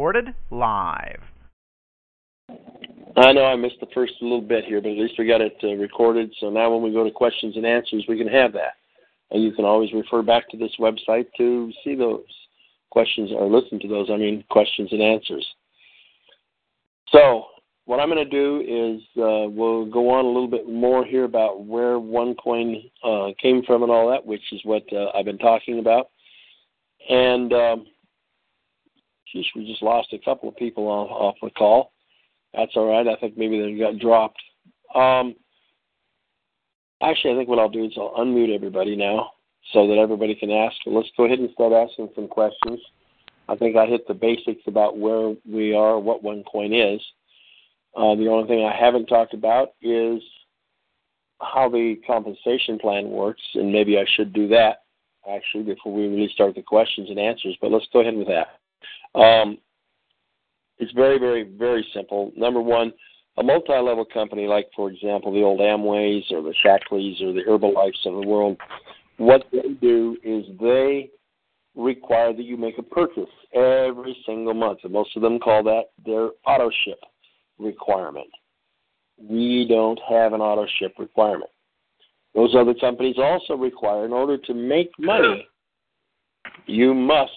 Recorded live. I know I missed the first little bit here, but at least we got it uh, recorded. So now when we go to questions and answers, we can have that. And you can always refer back to this website to see those questions or listen to those, I mean, questions and answers. So what I'm going to do is uh, we'll go on a little bit more here about where OneCoin uh, came from and all that, which is what uh, I've been talking about. And, um, geez, we just lost a couple of people off, off the call. That's all right. I think maybe they got dropped. Um, actually, I think what I'll do is I'll unmute everybody now so that everybody can ask. Let's go ahead and start asking some questions. I think I hit the basics about where we are, what OneCoin is. Uh, the only thing I haven't talked about is how the compensation plan works, and maybe I should do that actually before we really start the questions and answers. But let's go ahead with that. Um, it's very, very, very simple. Number one, a multi-level company like, for example, the old Amways or the Shaklees or the Herbalifes of the world, what they do is they require that you make a purchase every single month, and most of them call that their auto ship requirement. We don't have an auto ship requirement. Those other companies also require, in order to make money, you must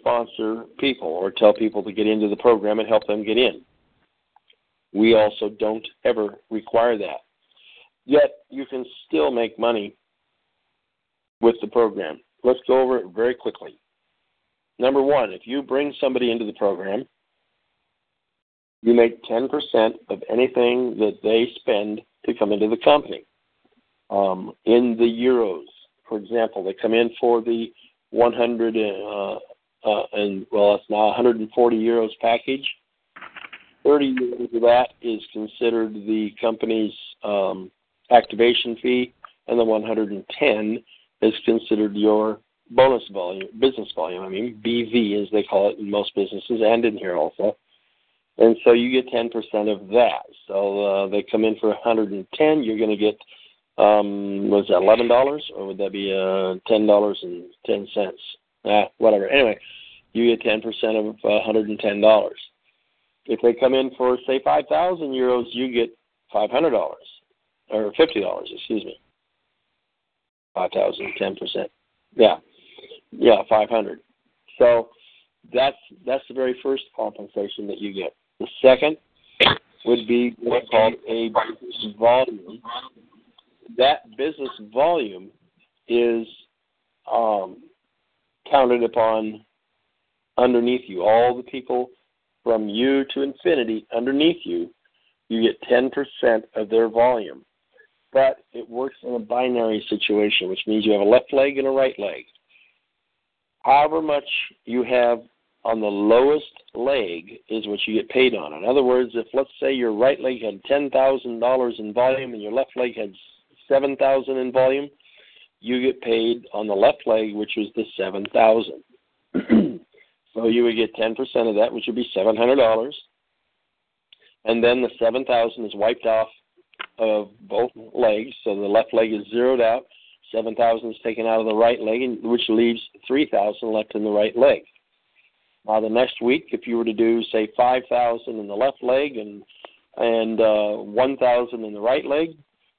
sponsor people or tell people to get into the program and help them get in. We also don't ever require that. Yet you can still make money with the program. Let's go over it very quickly. Number one, if you bring somebody into the program, you make 10% of anything that they spend to come into the company. Um, in the euros, for example, they come in for the 100 uh, uh, and well, it's now 140 euros package. 30 euros of that is considered the company's um, activation fee, and the 110 is considered your bonus volume, business volume. I mean, BV as they call it in most businesses, and in here also. And so you get 10% of that. So uh, they come in for 110. You're going to get um, was that eleven dollars, or would that be uh, ten dollars and ten cents? Ah, whatever. Anyway, you get 10% of $110. If they come in for, say, 5,000 euros, you get $500 or $50, excuse me. 5,000, 10%. Yeah. Yeah, 500. So that's that's the very first compensation that you get. The second would be what's called a business volume. That business volume is um, counted upon underneath you. All the people from you to infinity underneath you, you get 10% of their volume. But it works in a binary situation, which means you have a left leg and a right leg. However much you have on the lowest leg is what you get paid on. In other words, if let's say your right leg had ten thousand dollars in volume and your left leg had seven thousand in volume, you get paid on the left leg, which is the seven thousand. so you would get ten percent of that, which would be seven hundred dollars, and then the seven thousand is wiped off of both legs. So the left leg is zeroed out. Seven thousand is taken out of the right leg, which leaves three thousand left in the right leg. Now the next week, if you were to do say five thousand in the left leg and and uh, one thousand in the right leg,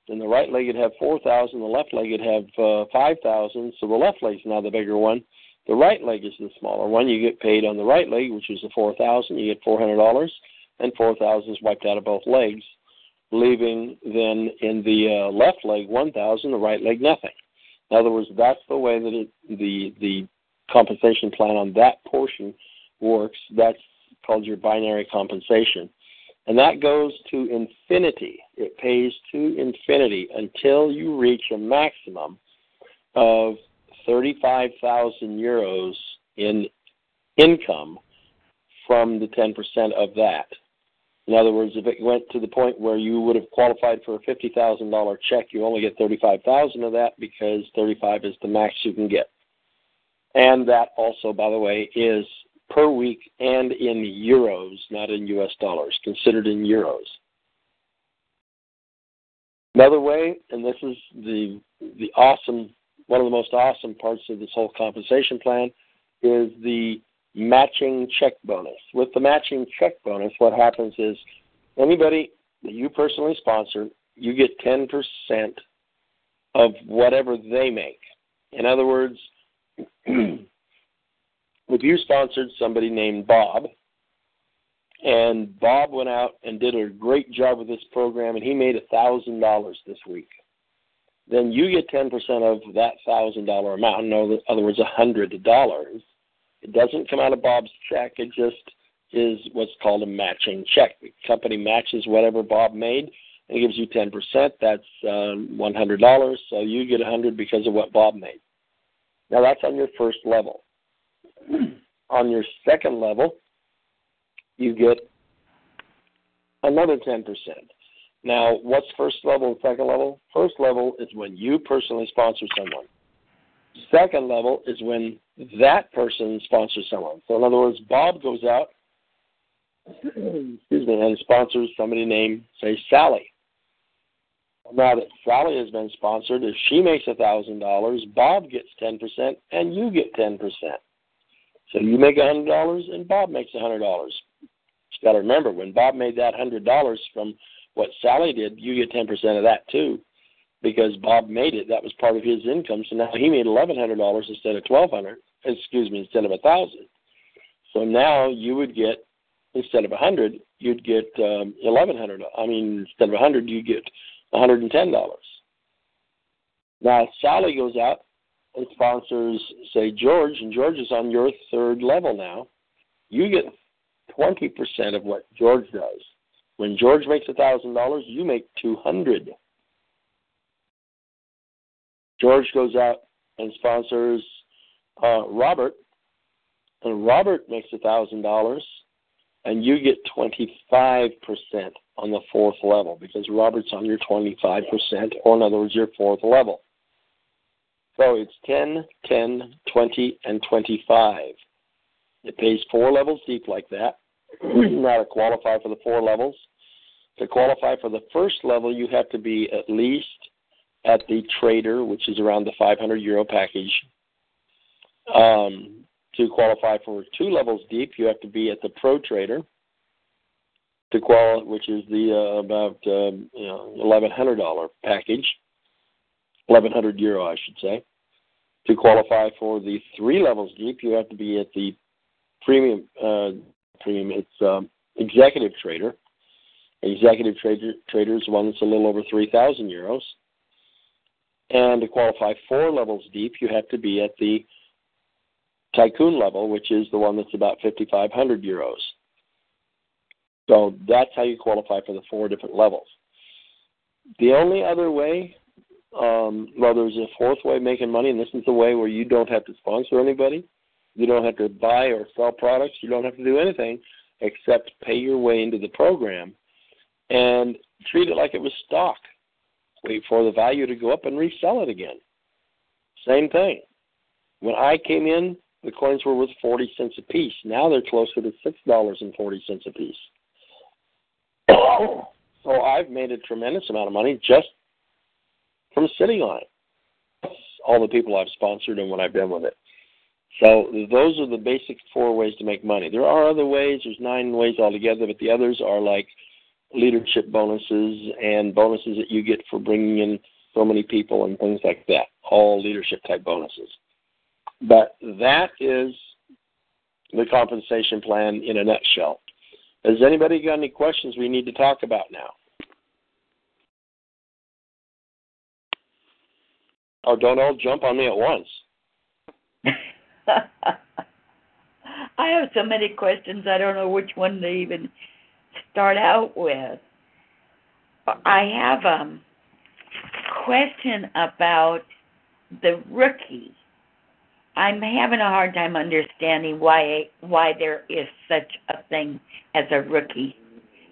then the right leg would have 4,000, the left leg would have uh, 5,000. So the left leg's now the bigger one. The right leg is the smaller one. You get paid on the right leg, which is the 4,000. You get $400, and 4,000 is wiped out of both legs, leaving then in the uh, left leg 1,000, the right leg nothing. In other words, that's the way that it, the the compensation plan on that portion works. That's called your binary compensation. And that goes to infinity. It pays to infinity until you reach a maximum of 35,000 euros in income from the 10% of that. In other words, if it went to the point where you would have qualified for a $50,000 check, you only get 35,000 of that because 35 is the max you can get. And that also, by the way, is per week and in euros, not in US dollars, considered in euros. Another way, and this is the the awesome one of the most awesome parts of this whole compensation plan is the matching check bonus. With the matching check bonus, what happens is anybody that you personally sponsor, you get 10% of whatever they make. In other words, if you sponsored somebody named Bob, and Bob went out and did a great job with this program, and he made a thousand dollars this week. Then you get ten percent of that thousand dollar amount. In other words, a hundred dollars. It doesn't come out of Bob's check. It just is what's called a matching check. The company matches whatever Bob made and gives you ten percent. That's uh, one hundred dollars. So you get a hundred because of what Bob made. Now that's on your first level. on your second level, you get another 10%. Now, what's first level and second level? First level is when you personally sponsor someone. Second level is when that person sponsors someone. So, in other words, Bob goes out, excuse me, and sponsors somebody named, say, Sally. Now that Sally has been sponsored, if she makes a thousand dollars, Bob gets ten percent, and you get ten percent. So you make a hundred dollars, and Bob makes a hundred dollars. You got to remember when Bob made that hundred dollars from what Sally did, you get ten percent of that too, because Bob made it. That was part of his income. So now he made eleven hundred dollars instead of twelve hundred. Excuse me, instead of a thousand. So now you would get instead of a hundred, you'd get um, eleven hundred. I mean, instead of a hundred, you get hundred and ten dollars. Now Sally goes out and sponsors, say George, and George is on your third level now. You get 20% of what George does. When George makes $1,000, you make 200 George goes out and sponsors uh, Robert, and Robert makes $1,000, and you get 25% on the fourth level because Robert's on your 25%, or in other words, your fourth level. So it's 10, 10, 20, and 25. It pays four levels deep like that. now to qualify for the four levels. To qualify for the first level, you have to be at least at the trader, which is around the 500 euro package. Um, to qualify for two levels deep, you have to be at the pro trader. To qual, which is the uh, about um, you know eleven hundred dollar package, eleven hundred euro, I should say. To qualify for the three levels deep, you have to be at the premium uh, premium. It's um, executive trader. Executive trader trader is one that's a little over three thousand euros. And to qualify four levels deep, you have to be at the tycoon level, which is the one that's about fifty five hundred euros. So that's how you qualify for the four different levels. The only other way, um, well, there's a fourth way of making money, and this is the way where you don't have to sponsor anybody. You don't have to buy or sell products. You don't have to do anything except pay your way into the program and treat it like it was stock. Wait for the value to go up and resell it again. Same thing. When I came in, the coins were worth 40 cents a piece. Now they're closer to $6.40 a piece. so I've made a tremendous amount of money just from sitting on it. All the people I've sponsored and when I've been with it. So those are the basic four ways to make money. There are other ways. There's nine ways altogether, but the others are like leadership bonuses and bonuses that you get for bringing in so many people and things like that. All leadership type bonuses. But that is the compensation plan in a nutshell. Has anybody got any questions we need to talk about now? Oh, don't all jump on me at once. I have so many questions, I don't know which one to even start out with. I have a question about the rookie I'm having a hard time understanding why why there is such a thing as a rookie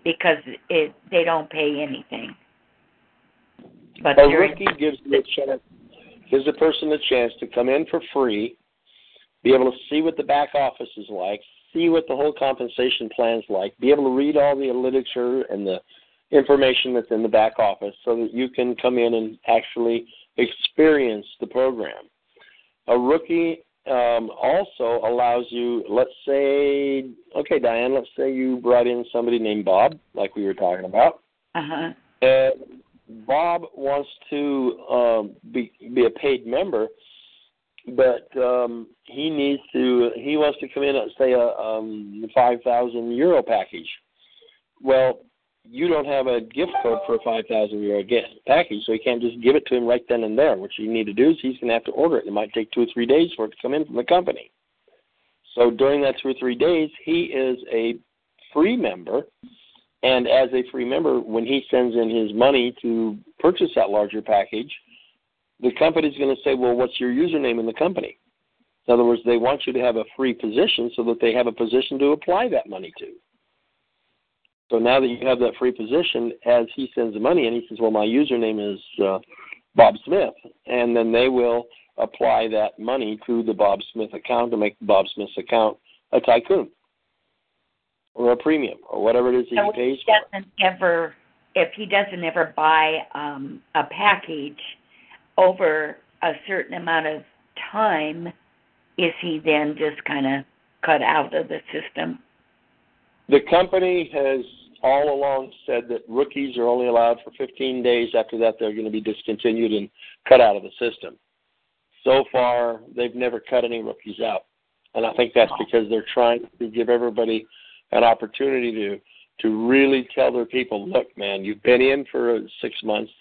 because it they don't pay anything. But a rookie gives you a chance, gives a person a chance to come in for free, be able to see what the back office is like, see what the whole compensation plan is like, be able to read all the literature and the information that's in the back office, so that you can come in and actually experience the program. A rookie um, also allows you, let's say, okay, Diane, let's say you brought in somebody named Bob, like we were talking about. uh-huh. And Bob wants to um, be be a paid member, but um, he needs to he wants to come in at say a um, five thousand euro package. Well, you don't have a gift code for a five thousand euro package, so you can't just give it to him right then and there. What you need to do is he's going to have to order it. It might take two or three days for it to come in from the company. So during that two or three days, he is a free member and as a free member, when he sends in his money to purchase that larger package, the company's going to say, well, what's your username in the company? In other words, they want you to have a free position so that they have a position to apply that money to. So now that you have that free position, as he sends the money in, he says, well, my username is uh, Bob Smith. And then they will apply that money to the Bob Smith account to make Bob Smith's account a tycoon or a premium or whatever it is that So he pays he doesn't ever if he doesn't ever buy um a package over a certain amount of time, is he then just kind of cut out of the system? The company has all along said that rookies are only allowed for 15 days. After that, they're going to be discontinued and cut out of the system. So far, they've never cut any rookies out, and I think that's because they're trying to give everybody an opportunity to to really tell their people, look, man, you've been in for six months,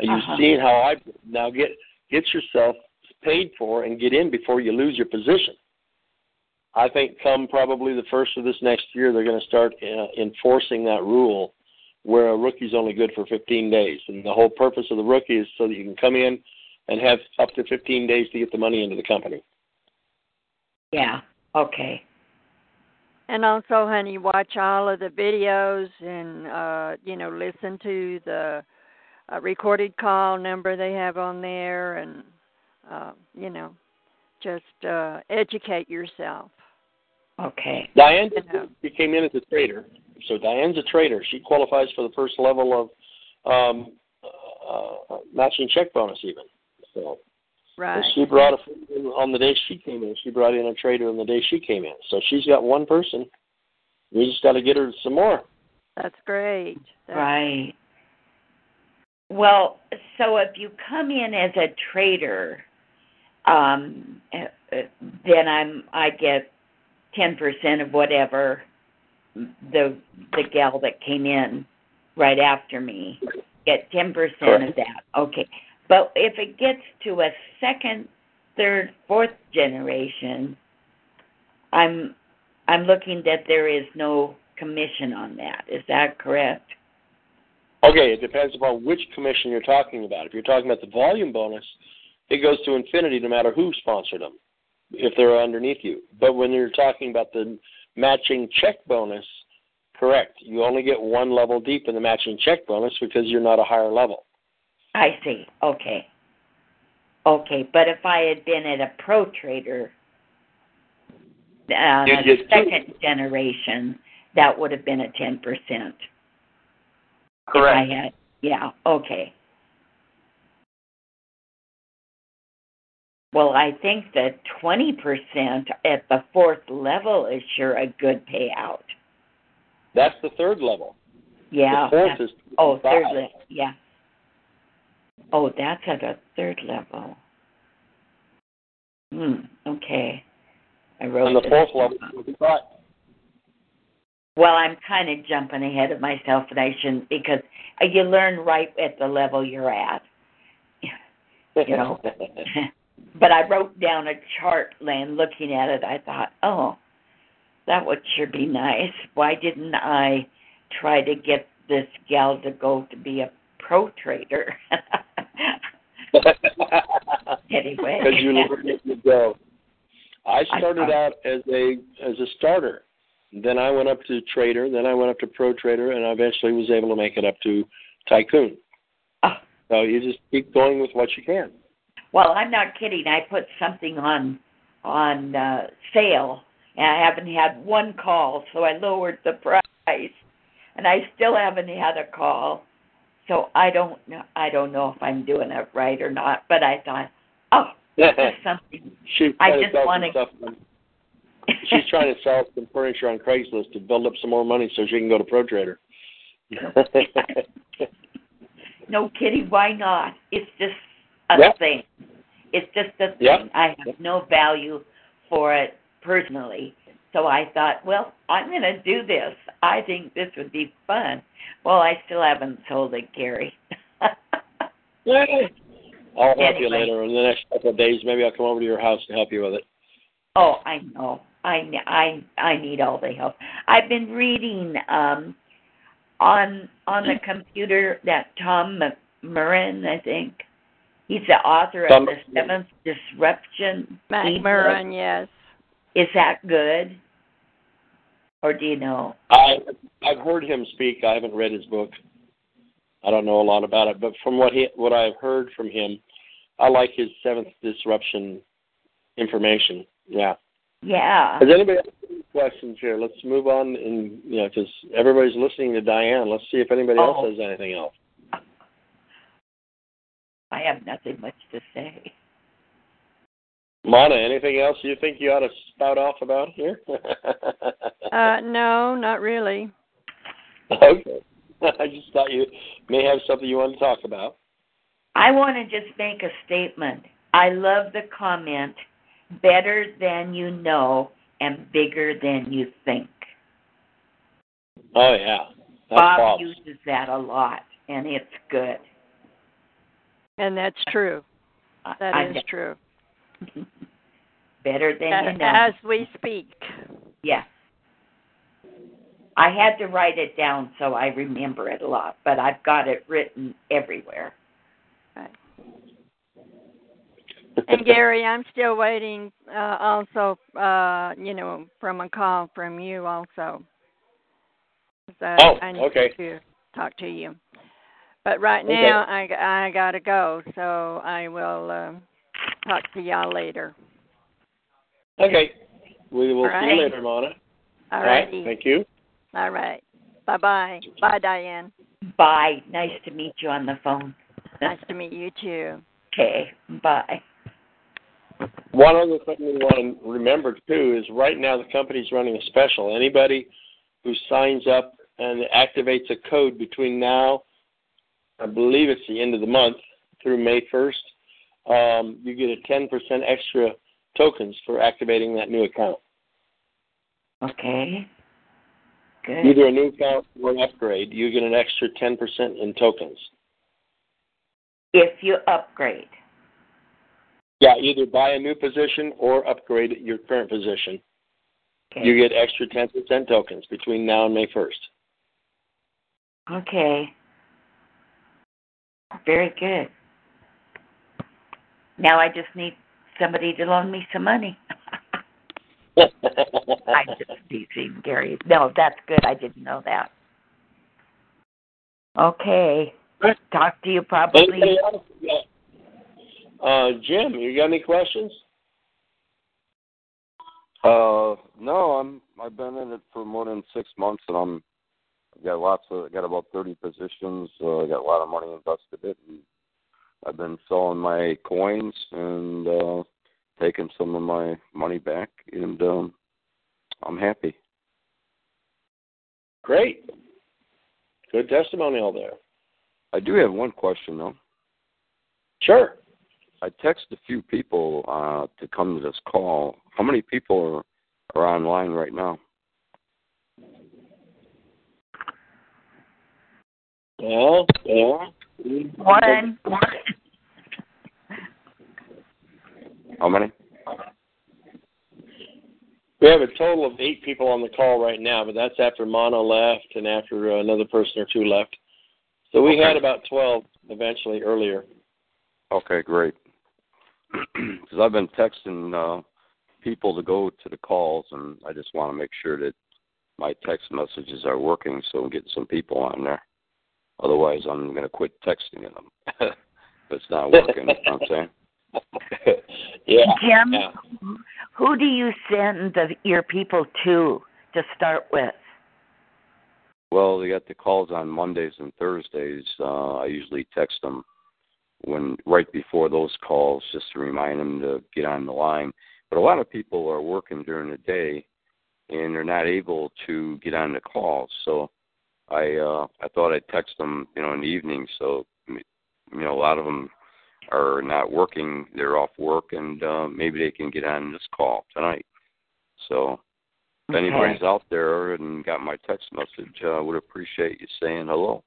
and you've Uh-huh. seen how I now get get yourself paid for and get in before you lose your position. I think come probably the first of this next year, they're going to start uh, enforcing that rule where a rookie's only good for 15 days. And the whole purpose of the rookie is so that you can come in and have up to 15 days to get the money into the company. Yeah. Okay. And also, honey, watch all of the videos and uh, you know listen to the uh, recorded call number they have on there, and uh, you know just uh, educate yourself. Okay. Diane You know. she came in as a trader, so Diane's a trader. She qualifies for the first level of um, uh, matching check bonus, even. So Right. She brought a friend on the day she came in. She brought in a trader on the day she came in. So she's got one person. We just got to get her some more. That's great. That's, Right. Well, so if you come in as a trader, um, uh, uh, then I'm I get ten percent of whatever the the gal that came in right after me get ten percent of that. Okay, but if it gets to a second, third, fourth generation, I'm I'm looking that there is no commission on that. Is that correct? Okay, it depends upon which commission you're talking about. If you're talking about the volume bonus, it goes to infinity no matter who sponsored them, if they're underneath you. But when you're talking about the matching check bonus, correct. You only get one level deep in the matching check bonus because you're not a higher level. I see. Okay. Okay, but if I had been at a pro trader, uh, a get two. second generation, that would have been a ten percent. If I had, yeah. Okay. Well, I think that twenty percent at the fourth level is sure a good payout. That's the third level. Yeah. the fourth is oh, third level. Yeah. Oh, that's at a third level. Hmm. Okay. I wrote And the fourth level will be five. Well, I'm kind of jumping ahead of myself, and I shouldn't because you learn right at the level you're at. You know. but I wrote down a chart and looking at it, I thought, oh, that would sure be nice. Why didn't I try to get this gal to go to be a pro trader? anyway. Because you learn as you go. I started out as a as a starter. Then I went up to trader. Then I went up to pro trader, and I eventually was able to make it up to tycoon. Oh. So you just keep going with what you can. Well, I'm not kidding. I put something on on uh, sale, and I haven't had one call, so I lowered the price, and I still haven't had a call. So I don't know. I don't know if I'm doing it right or not. But I thought, oh, something. She's I just to stuff. on- She's trying to sell some furniture on Craigslist to build up some more money so she can go to pro trader. no kidding. Why not? It's just a Yep. thing. It's just a thing. Yep. I have no value for it personally. So I thought, well, I'm going to do this. I think this would be fun. Well, I still haven't sold it, Gary. yeah. I'll help you later in the next couple of days. Maybe I'll come over to your house to help you with it. oh, I know. I ne- I I need all the help. I've been reading um on on the computer that Tom Murrin, I think. He's the author of the Seventh Disruption. Mac ebook. Yes. Is that good? Or do you know? I I've heard him speak. I haven't read his book. I don't know a lot about it, but from what he what I've heard from him, I like his seventh disruption information. Yeah. Yeah. Has anybody have any questions here? Let's move on, and you know, because everybody's listening to Diane. Let's see if anybody else Oh. has anything else. I have nothing much to say. Mana, anything else you think you ought to spout off about here? Uh, no, not really. okay. I just thought you may have something you want to talk about. I want to just make a statement. I love the comment better than you know and bigger than you think. Oh yeah, that's Bob Bob's. uses that a lot, and it's good. And that's true. I- That I- is true. Better than you know. As we speak. Yes. I had to write it down so I remember it a lot, but I've got it written everywhere. Right. And Gary, I'm still waiting uh also uh you know from a call from you also. So Oh, I need okay. to talk to you. But right Okay. now I I got to go, so I will um talk to y'all later. okay, we will All see you later, Mona. All right, thank you. All right. Bye bye. Bye Diane. Bye. Nice to meet you on the phone. Nice to meet you too. Okay. Bye. One other thing we want to remember too is right now the company's running a special. Anybody who signs up and activates a code between now, I believe it's the end of the month through May 1st, um, you get a 10% extra tokens for activating that new account. Okay. Good. Either a new account or an upgrade, you get an extra 10% in tokens. If you upgrade. Yeah, either buy a new position or upgrade your current position. Okay. You get extra 10% tokens between now and May 1st. Okay. Very good. Now I just need somebody to loan me some money. I'm just teasing, Gary. No, that's good. I didn't know that. Okay. Talk to you probably. Anybody else? Yeah. Uh, Jim, you got any questions? Uh, no, I'm. I've been in it for more than six months, and I'm. I've got lots of. I got about thirty positions. Uh, I got a lot of money invested in it, and I've been selling my coins and uh, taking some of my money back, and um, I'm happy. Great. Good testimonial there. I do have one question though. Sure. I text a few people uh, to come to this call. How many people are, are online right now? Well, yeah. One. How many? We have a total of eight people on the call right now, but that's after Mona left and after uh, another person or two left. So we Okay. had about 12 eventually earlier. Okay, great. Because I've been texting uh, people to go to the calls, and I just want to make sure that my text messages are working, so I'm getting some people on there. Otherwise, I'm going to quit texting them if it's not working. you know what I'm saying? yeah. Jim, yeah. who do you send the, your people to to start with? Well, they got the calls on Mondays and Thursdays. Uh, I usually text them when right before those calls, just to remind them to get on the line. But a lot of people are working during the day, and they're not able to get on the calls. So I uh, I thought I'd text them, you know, in the evening. So you know, a lot of them are not working; they're off work, and uh, maybe they can get on this call tonight. So if Okay. anybody's out there and got my text message, I uh, would appreciate you saying hello.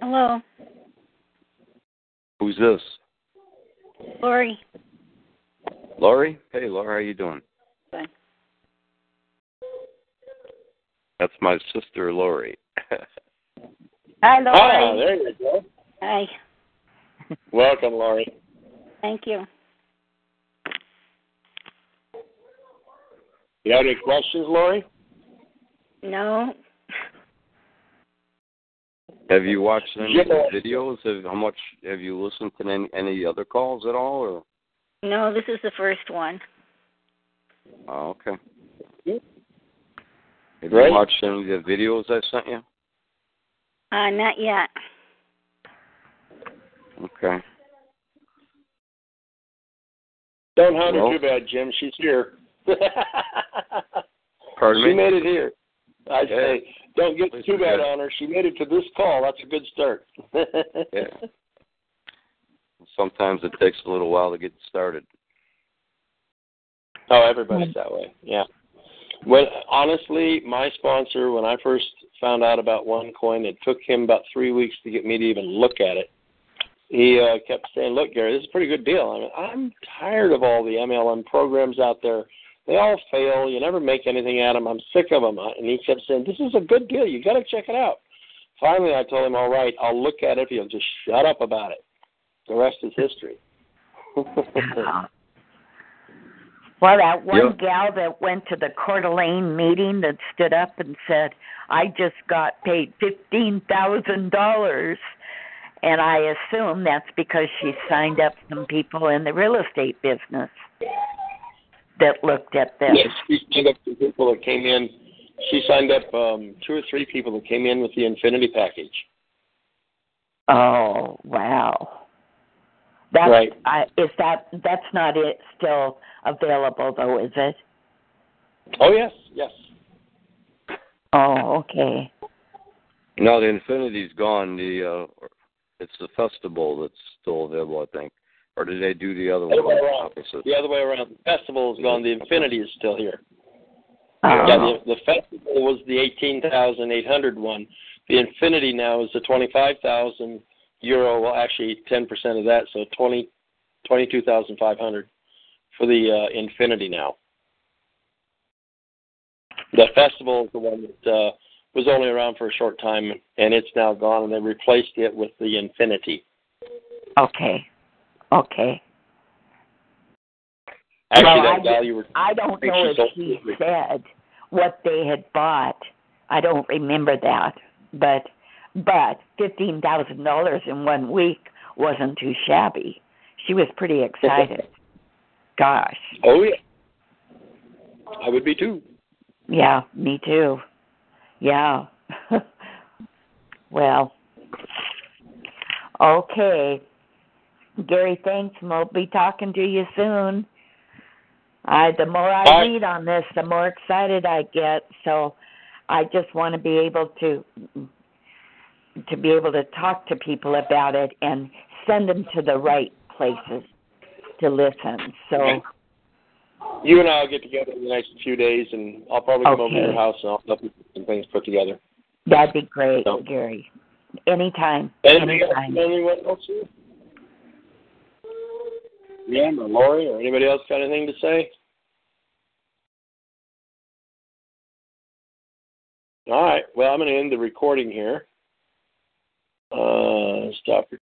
Hello, Who's this? Lori. Laurie? Hey, Laurie, how you doing? Fine. That's my sister, Laurie. Hi, Lori. Ah, there you go. Hi. Welcome, Laurie. Thank you. You have any questions, Laurie? No, have you watched any Yeah. videos? Have, how much have you listened to any, any other calls at all? Or no, this is the first one. oh, okay. Have Great. you watched any of the videos I sent you? Uh, not yet. Okay. Don't hound Well- her too bad, Jim. She's here. Pardon she me. made it here. I Yeah. say, don't get Please too bad forget. on her. She made it to this call. That's a good start. Yeah. Sometimes it takes a little while to get started. Oh, everybody's that way. Yeah. Well, honestly, my sponsor, when I first found out about OneCoin, it took him about three weeks to get me to even look at it. He uh, kept saying, "Look, Gary, this is a pretty good deal. I mean, I'm tired of all the MLM programs out there. They all fail. You never make anything out of them. I'm sick of them." And he kept saying, "This is a good deal. You got to check it out." Finally, I told him, "All right, I'll look at it if you'll just shut up about it. The rest is history." Well, that one Yeah. gal that went to the Coeur d'Alene meeting that stood up and said, "I just got paid fifteen thousand dollars," and I assume that's because she signed up some people in the real estate business that looked at this. Yes, she signed up some people that came in. She signed up um, two or three people that came in with the Infinity package. Oh wow! That's, Right. I, is that that's not it still available though? Is it? Oh yes, yes. Oh okay. No, the Infinity's gone. The uh, it's the festival that's still available, I think. Or did they do the other The other way one? around. Opposite. The other way around. The festival is gone. The Infinity is still here. Oh. Yeah, the, the festival was the eighteen thousand eight hundred one. The Infinity now is the twenty five thousand euro. Well, actually, ten percent of that, so twenty twenty two thousand five hundred for the uh, Infinity now. The festival is the one that uh, was only around for a short time, and it's now gone, and they replaced it with the Infinity. Okay. Okay. Actually, Well, that I gal you were I don't know if he said what they had bought. I don't remember that, but but fifteen thousand dollars in one week wasn't too shabby. She was pretty excited. Gosh, Oh yeah, I would be too. yeah, me too. Yeah. well, okay. Gary, thanks. We'll be talking to you soon. I the more I Bye. read on this, the more excited I get. So I just want to be able to to be able to talk to people about it and send them to the right places to listen. So Okay. You and I'll get together in the next few days, and I'll probably come over to your house and I'll help you get some things put together. that'd be great, So- Gary. Anytime. Anything else? Anytime. Anyone else? here? Yeah, or Lori, or anybody else got anything to say? All right. Well, I'm going to end the recording here. Uh, stop.